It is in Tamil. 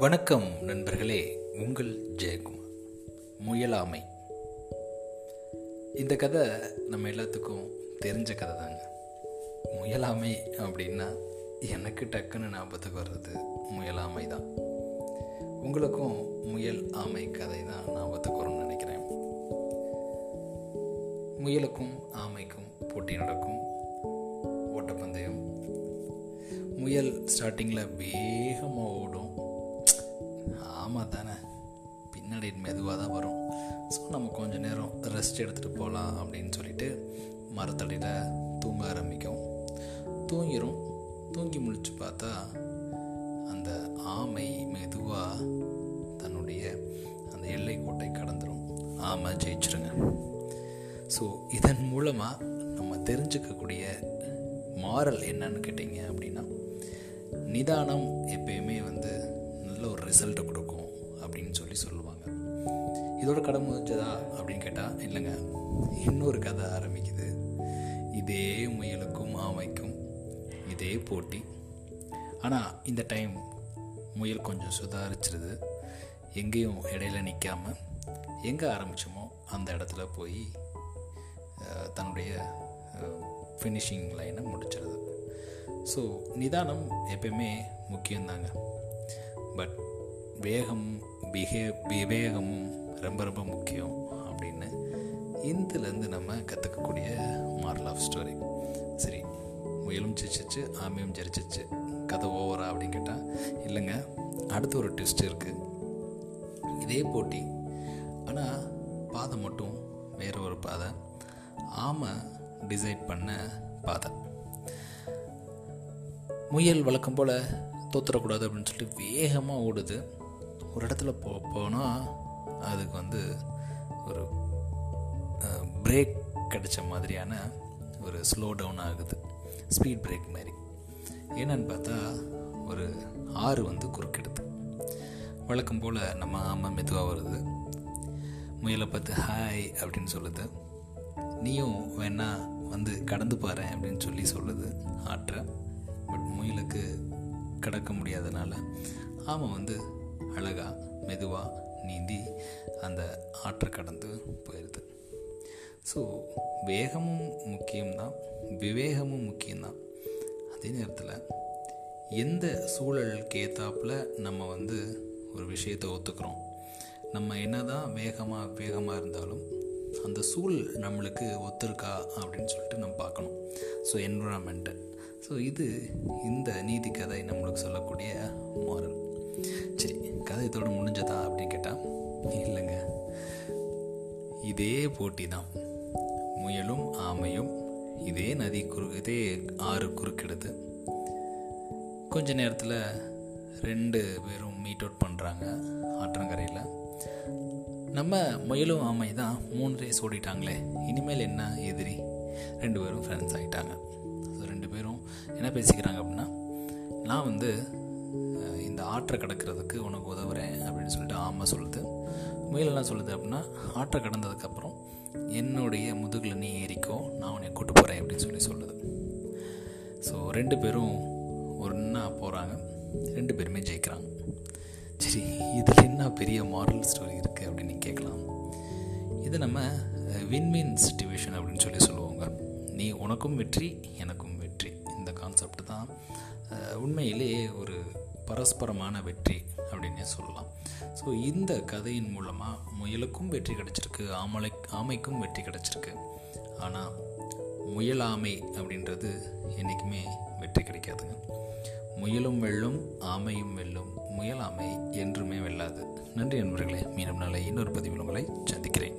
வணக்கம் நண்பர்களே உங்கள் ஜெயக்குமார். முயலாமை. இந்த கதை நம்ம எல்லாத்துக்கும் தெரிஞ்ச கதை தாங்க. முயலாமை அப்படின்னா எனக்கு டக்குன்னு ஞாபகத்துக்கு வர்றது முயலாமை தான். உங்களுக்கும் முயல் ஆமை கதை தான் ஞாபகத்துக்கு வரும்னு நினைக்கிறேன். முயலுக்கும் ஆமைக்கும் போட்டி நடக்கும். ஓட்டப்பந்தயம். முயல் ஸ்டார்டிங்கில் வேகமாக ஓடும். ஆமாம் தானே பின்னாடி மெதுவாக தான் வரும். ஸோ நம்ம கொஞ்சம் நேரம் ரெஸ்ட் எடுத்துகிட்டு போகலாம் அப்படின்னு சொல்லிட்டு மரத்தடியில் தூங்க ஆரம்பிக்கும். தூங்கிடும் தூங்கி முடிச்சு பார்த்தா அந்த ஆமை மெதுவாக தன்னுடைய அந்த எல்லை கோட்டை கடந்துடும் ஆமை ஜெயிச்சிருங்க. ஸோ இதன் மூலமாக நம்ம தெரிஞ்சுக்கக்கூடிய மாரல் என்னன்னு கேட்டிங்க அப்படின்னா நிதானம் எப்பயுமே வந்து நல்ல ஒரு ரிசல்ட்டை கொடுக்கும் அப்படின்னு சொல்லி சொல்லுவாங்க. இதோட கடை முடிஞ்சதா அப்படின்னு கேட்டால் இல்லைங்க. இன்னொரு கதை ஆரம்பிக்குது. இதே முயலுக்கும் ஆமைக்கும் இதே போட்டி. ஆனால் இந்த டைம் முயல் கொஞ்சம் சுதாரிச்சிருது. எங்கேயும் இடையில நிற்காம எங்கே ஆரம்பித்தோமோ அந்த இடத்துல போய் தன்னுடைய ஃபினிஷிங் லைனை முடிச்சிருது. ஸோ நிதானம் எப்பயுமே முக்கியம்தாங்க. பட் வேகம் பிஹே விவேகமும் ரொம்ப ரொம்ப முக்கியம் அப்படின்னு இந்துலேருந்து நம்ம கற்றுக்கக்கூடிய மாரல் ஆஃப் ஸ்டோரி சரி முயலும் ஜெயிச்சிச்சு ஆமையும் ஜெரிச்சிச்சு. கதை ஓவரா அப்படின்னு கேட்டால் இல்லைங்க அடுத்து ஒரு டெஸ்ட் இருக்குது இதே போட்டி. ஆனால் பாதை மட்டும் வேறு ஒரு பாதை. ஆமை டிசைட் பண்ண பாதை. முயல் வழக்கம் போல் தோத்துறக்கூடாது அப்படின்னு சொல்லிட்டு வேகமாக ஓடுது. ஒரு இடத்துல போ போனால் அதுக்கு வந்து ஒரு பிரேக் கிடைச்ச மாதிரியான ஒரு ஸ்லோ டவுன் ஆகுது. ஸ்பீட் பிரேக் மாதிரி. என்னன்னு பார்த்தா ஒரு ஆறு வந்து குறுக்கெடுது வழக்கம் போல் நம்ம அம்மா மெதுவாக வருது. முயலை பார்த்து ஹாய் அப்படின்னு சொல்லுது. நீயும் வேணா வந்து கடந்து பாரு அப்படின்னு சொல்லி சொல்லுது. ஆற்ற. பட் முயலுக்கு கடக்க முடியாதனால ஆமாம் வந்து அழகாக மெதுவாக நீந்தி அந்த ஆற்றை கடந்து போயிடுது ஸோ வேகமும் முக்கியம்தான் விவேகமும் முக்கியம்தான். அதே நேரத்தில் எந்த சூழலுக்கு ஏற்றாப்புல நம்ம வந்து ஒரு விஷயத்தை ஒத்துக்கிறோம்? நம்ம என்ன தான் வேகமாக வேகமாக இருந்தாலும் அந்த சூழல் நம்மளுக்கு ஒத்துருக்கா அப்படின்னு சொல்லிட்டு நம்ம பார்க்கணும். ஸோ என்விரான்மெண்ட்டு ஸோ இது இந்த நீதி கதை நம்மளுக்கு சொல்லக்கூடிய மாரல் சரி கதை இதோட முடிஞ்சதா அப்படின்னு கேட்டால் இல்லைங்க. இதே போட்டி தான் முயலும் ஆமையும் இதே நதி குறு இதே ஆறு குறுக்கெடுது. கொஞ்ச நேரத்தில் ரெண்டு பேரும் மீட் அவுட் பண்ணுறாங்க ஆற்றங்கரையில். நம்ம முயலும் ஆமை தான் மூணு ரேஸ் ஓடிட்டாங்களே இனிமேல் என்ன எதிரி? ரெண்டு பேரும் ஃப்ரெண்ட்ஸ் ஆகிட்டாங்க என்ன பேசிக்கிறாங்க அப்படின்னா நான் வந்து இந்த ஆற்றை கடக்கிறதுக்கு உனக்கு உதவுறேன் அப்படின்னு சொல்லிட்டு ஆமாம் சொல்லுது. முயல் என்ன சொல்லுது அப்படின்னா ஆற்றை கடந்ததுக்கப்புறம் என்னுடைய முதுகில் நீ ஏறிக்கோ நான் உன்னை கூட்டு போகிறேன் அப்படின்னு சொல்லி சொல்லுது. ஸோ ரெண்டு பேரும் ஒன்றா போகிறாங்க ரெண்டு பேருமே ஜெயிக்கிறாங்க. சரி இதில் என்ன பெரிய மாரல் ஸ்டோரி இருக்குது அப்படின்னு கேட்கலாம். இது நம்ம வின்வின் சுச்சுவேஷன் அப்படின்னு சொல்லி சொல்லுவாங்க. நீ உனக்கும் வெற்றி எனக்கும் கான்செப்ட் தான். உண்மையிலேயே ஒரு பரஸ்பரமான வெற்றி அப்படின்னே சொல்லலாம். ஸோ இந்த கதையின் மூலமாக முயலுக்கும் வெற்றி கிடச்சிருக்கு ஆமலை ஆமைக்கும் வெற்றி கிடச்சிருக்கு. ஆனால் முயலாமை அப்படின்றது என்றைக்குமே வெற்றி கிடைக்காதுங்க. முயலும் வெல்லும் ஆமையும் வெல்லும் முயலாமை என்றுமே வெல்லாது. நன்றி நண்பர்களே மீண்டும் நாளை இன்னொரு பதிவில் உங்களை சந்திக்கிறேன்.